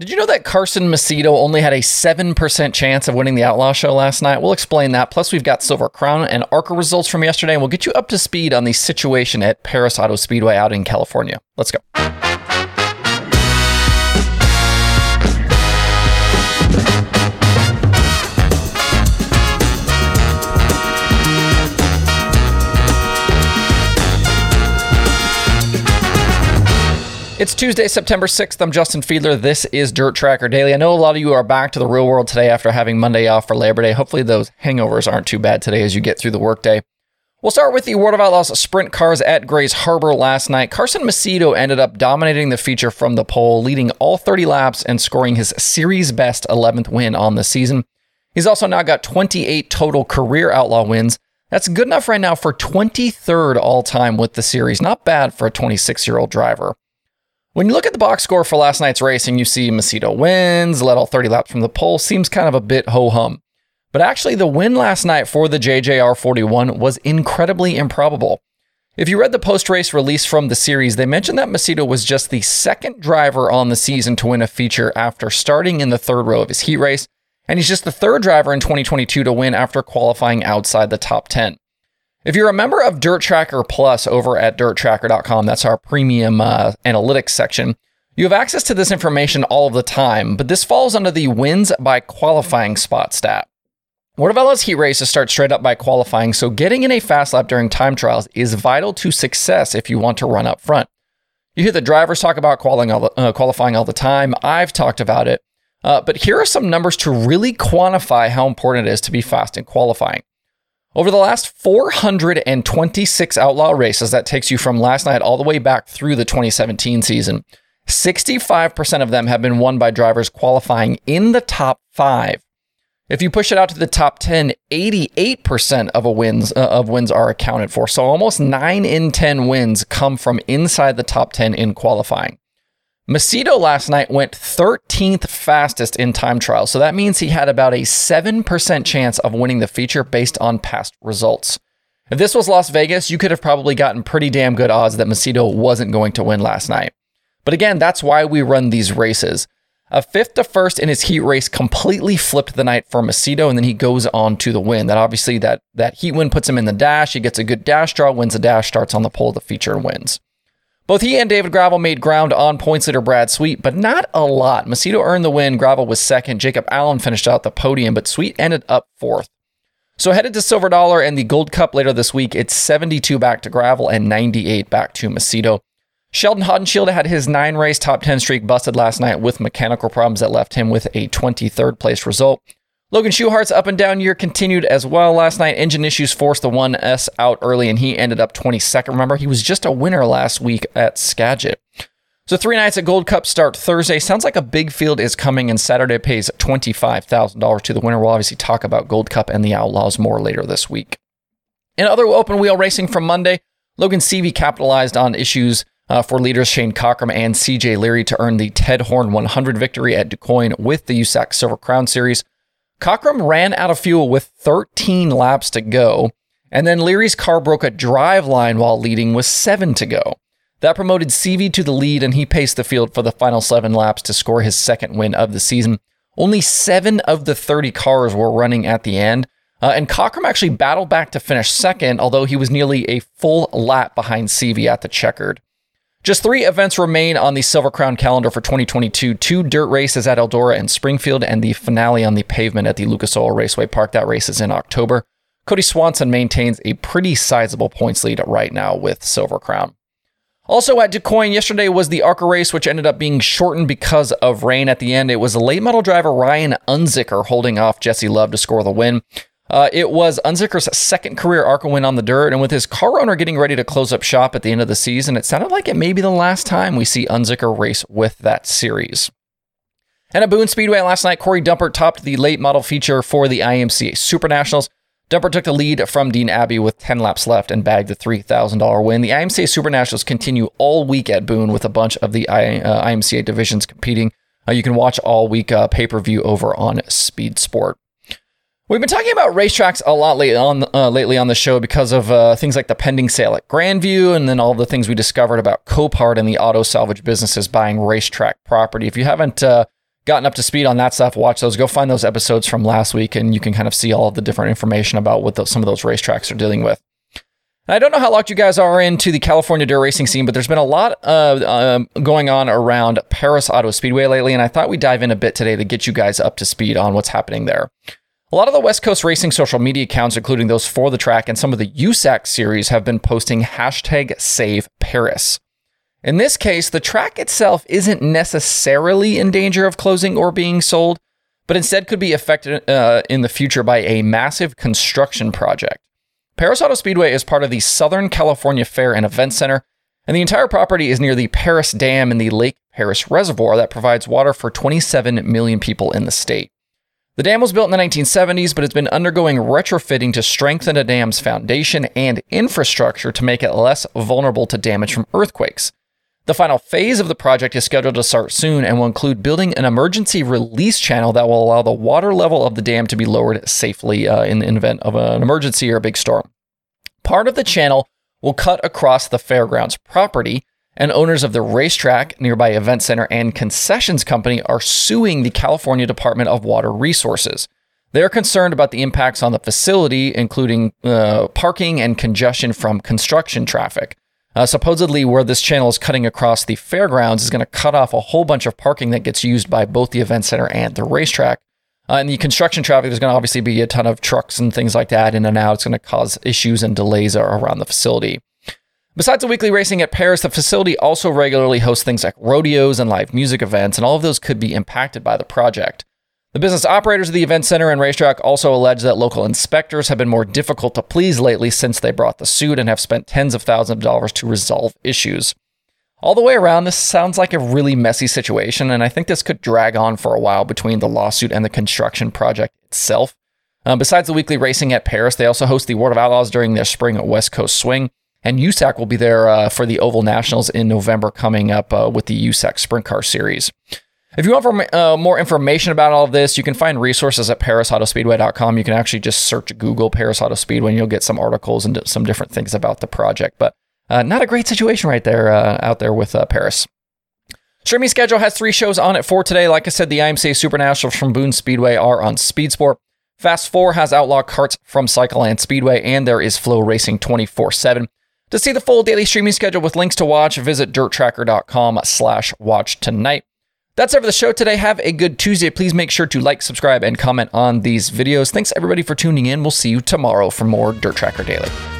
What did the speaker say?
Did you know that Carson Macedo only had a 7% chance of winning the Outlaw Show last night? We'll explain that. Plus, we've got Silver Crown and ARCA results from yesterday, and we'll get you up to speed on the situation at Perris Auto Speedway out in California. Let's go. It's Tuesday, September 6th. I'm Justin Fiedler. This is Dirt Tracker Daily. I know a lot of you are back to the real world today after having Monday off for Labor Day. Hopefully, those hangovers aren't too bad today as you get through the workday. We'll start with the World of Outlaws sprint cars at Grays Harbor last night. Carson Macedo ended up dominating the feature from the pole, leading all 30 laps and scoring his series best 11th win on the season. He's also now got 28 total career Outlaw wins. That's good enough right now for 23rd all time with the series. Not bad for a 26 year old driver. When you look at the box score for last night's racing, you see Macedo wins, led all 30 laps from the pole, seems kind of a bit ho hum. But actually, the win last night for the JJR 41 was incredibly improbable. If you read the post race release from the series, they mentioned that Macedo was just the second driver on the season to win a feature after starting in the third row of his heat race, and he's just the third driver in 2022 to win after qualifying outside the top 10. If you're a member of Dirt Tracker Plus over at dirttracker.com, that's our premium uh, analytics section, you have access to this information all of the time, but this falls under the wins by qualifying spot stat. Outlaws heat races start straight up by qualifying, so getting in a fast lap during time trials is vital to success if you want to run up front. You hear the drivers talk about qualifying all the, uh, time. I've talked about it. Uh, but here are some numbers to really quantify how important it is to be fast in qualifying. Over the last 426 outlaw races, that takes you from last night all the way back through the 2017 season, 65% of them have been won by drivers qualifying in the top five. If you push it out to the top 10, 88% of wins uh, of wins are accounted for. So almost 9 in 10 wins come from inside the top 10 in qualifying. Macedo last night went 13th fastest in time trial, so that means he had about a 7% chance of winning the feature based on past results. If this was Las Vegas, you could have probably gotten pretty damn good odds that Macedo wasn't going to win last night. But again, that's why we run these races. A fifth to first in his heat race completely flipped the night for Macedo, and then he goes on to the win. That obviously that that heat win puts him in the dash. He gets a good dash draw, wins the dash, starts on the pole of the feature, and wins. Both he and David Gravel made ground on points leader Brad Sweet, but not a lot. Macedo earned the win, Gravel was second, Jacob Allen finished out the podium, but Sweet ended up fourth. So headed to Silver Dollar and the Gold Cup later this week, it's 72 back to Gravel and 98 back to Macedo. Sheldon Haudenschild had his nine race top 10 streak busted last night with mechanical problems that left him with a 23rd place result. Logan Schuchart's up and down year continued as well last night. Engine issues forced the 1S out early, and he ended up 22nd. Remember, he was just a winner last week at Skagit. So three nights at Gold Cup start Thursday. Sounds like a big field is coming, and Saturday pays $25,000 to the winner. We'll obviously talk about Gold Cup and the Outlaws more later this week. In other open wheel racing from Monday, Logan Seavey capitalized on issues uh, for leaders Shane Cockrum and CJ Leary to earn the Ted Horn 100 victory at DuQuoin with the USAC Silver Crown Series. Cockrum ran out of fuel with 13 laps to go, and then Leary's car broke a drive line while leading with seven to go. That promoted Seavey to the lead, and he paced the field for the final seven laps to score his second win of the season. Only seven of the 30 cars were running at the end, uh, and Cockrum actually battled back to finish second, although he was nearly a full lap behind Seavey at the checkered. Just three events remain on the Silver Crown calendar for 2022 two dirt races at Eldora and Springfield, and the finale on the pavement at the Lucas Oil Raceway Park. That race is in October. Cody Swanson maintains a pretty sizable points lead right now with Silver Crown. Also at DuQuoin, yesterday was the ARCA race, which ended up being shortened because of rain at the end. It was late model driver Ryan Unzicker holding off Jesse Love to score the win. Uh, it was Unzicker's second career ARCA win on the dirt, and with his car owner getting ready to close up shop at the end of the season, it sounded like it may be the last time we see Unzicker race with that series. And at Boone Speedway last night, Corey Dumper topped the late model feature for the IMCA Super Nationals. Dumper took the lead from Dean Abbey with 10 laps left and bagged the $3,000 win. The IMCA Super Nationals continue all week at Boone with a bunch of the I, uh, IMCA divisions competing. Uh, you can watch all week uh, pay per view over on Speed Sport. We've been talking about racetracks a lot lately on uh, lately on the show because of uh, things like the pending sale at Grandview, and then all the things we discovered about Copart and the auto salvage businesses buying racetrack property. If you haven't uh, gotten up to speed on that stuff, watch those. Go find those episodes from last week, and you can kind of see all of the different information about what some of those racetracks are dealing with. And I don't know how locked you guys are into the California dirt racing scene, but there's been a lot uh, going on around Perris Auto Speedway lately, and I thought we'd dive in a bit today to get you guys up to speed on what's happening there. A lot of the West Coast racing social media accounts, including those for the track and some of the USAC series, have been posting hashtag save Perris. In this case, the track itself isn't necessarily in danger of closing or being sold, but instead could be affected uh, in the future by a massive construction project. Perris Auto Speedway is part of the Southern California Fair and Event Center, and the entire property is near the Perris Dam in the Lake Perris Reservoir that provides water for 27 million people in the state. The dam was built in the 1970s, but it's been undergoing retrofitting to strengthen the dam's foundation and infrastructure to make it less vulnerable to damage from earthquakes. The final phase of the project is scheduled to start soon and will include building an emergency release channel that will allow the water level of the dam to be lowered safely uh, in the event of an emergency or a big storm. Part of the channel will cut across the fairgrounds property, and owners of the racetrack, nearby event center, and concessions company are suing the California Department of Water Resources. They are concerned about the impacts on the facility, including uh, parking and congestion from construction traffic. Uh, supposedly, where this channel is cutting across the fairgrounds is going to cut off a whole bunch of parking that gets used by both the event center and the racetrack. Uh, and the construction traffic, there's going to obviously be a ton of trucks and things like that in and out. It's going to cause issues and delays around the facility. Besides the weekly racing at Perris, the facility also regularly hosts things like rodeos and live music events, and all of those could be impacted by the project. The business operators of the event center and racetrack also allege that local inspectors have been more difficult to please lately since they brought the suit and have spent tens of thousands of dollars to resolve issues. All the way around, this sounds like a really messy situation, and I think this could drag on for a while between the lawsuit and the construction project itself. Um, besides the weekly racing at Perris, they also host the World of Outlaws during their spring West Coast swing, and USAC will be there uh, for the Oval Nationals in November coming up uh, with the USAC Sprint Car Series. If you want for, uh, more information about all of this, you can find resources at perrisautospeedway.com. You can actually just search Google Perris Auto Speedway and you'll get some articles and some different things about the project. But uh, not a great situation right there uh, out there with uh, Perris. Streaming schedule has three shows on it for today. Like I said, the IMCA Supernationals from Boone Speedway are on Speed Sport. Fast 4 has Outlaw karts from Cycleland Speedway, and there is FloRacing 24 7. To see the full daily streaming schedule with links to watch, visit dirttracker.com slash watch tonight. That's it for the show today. Have a good Tuesday. Please make sure to like, subscribe, and comment on these videos. Thanks everybody for tuning in. We'll see you tomorrow for more Dirt Tracker Daily.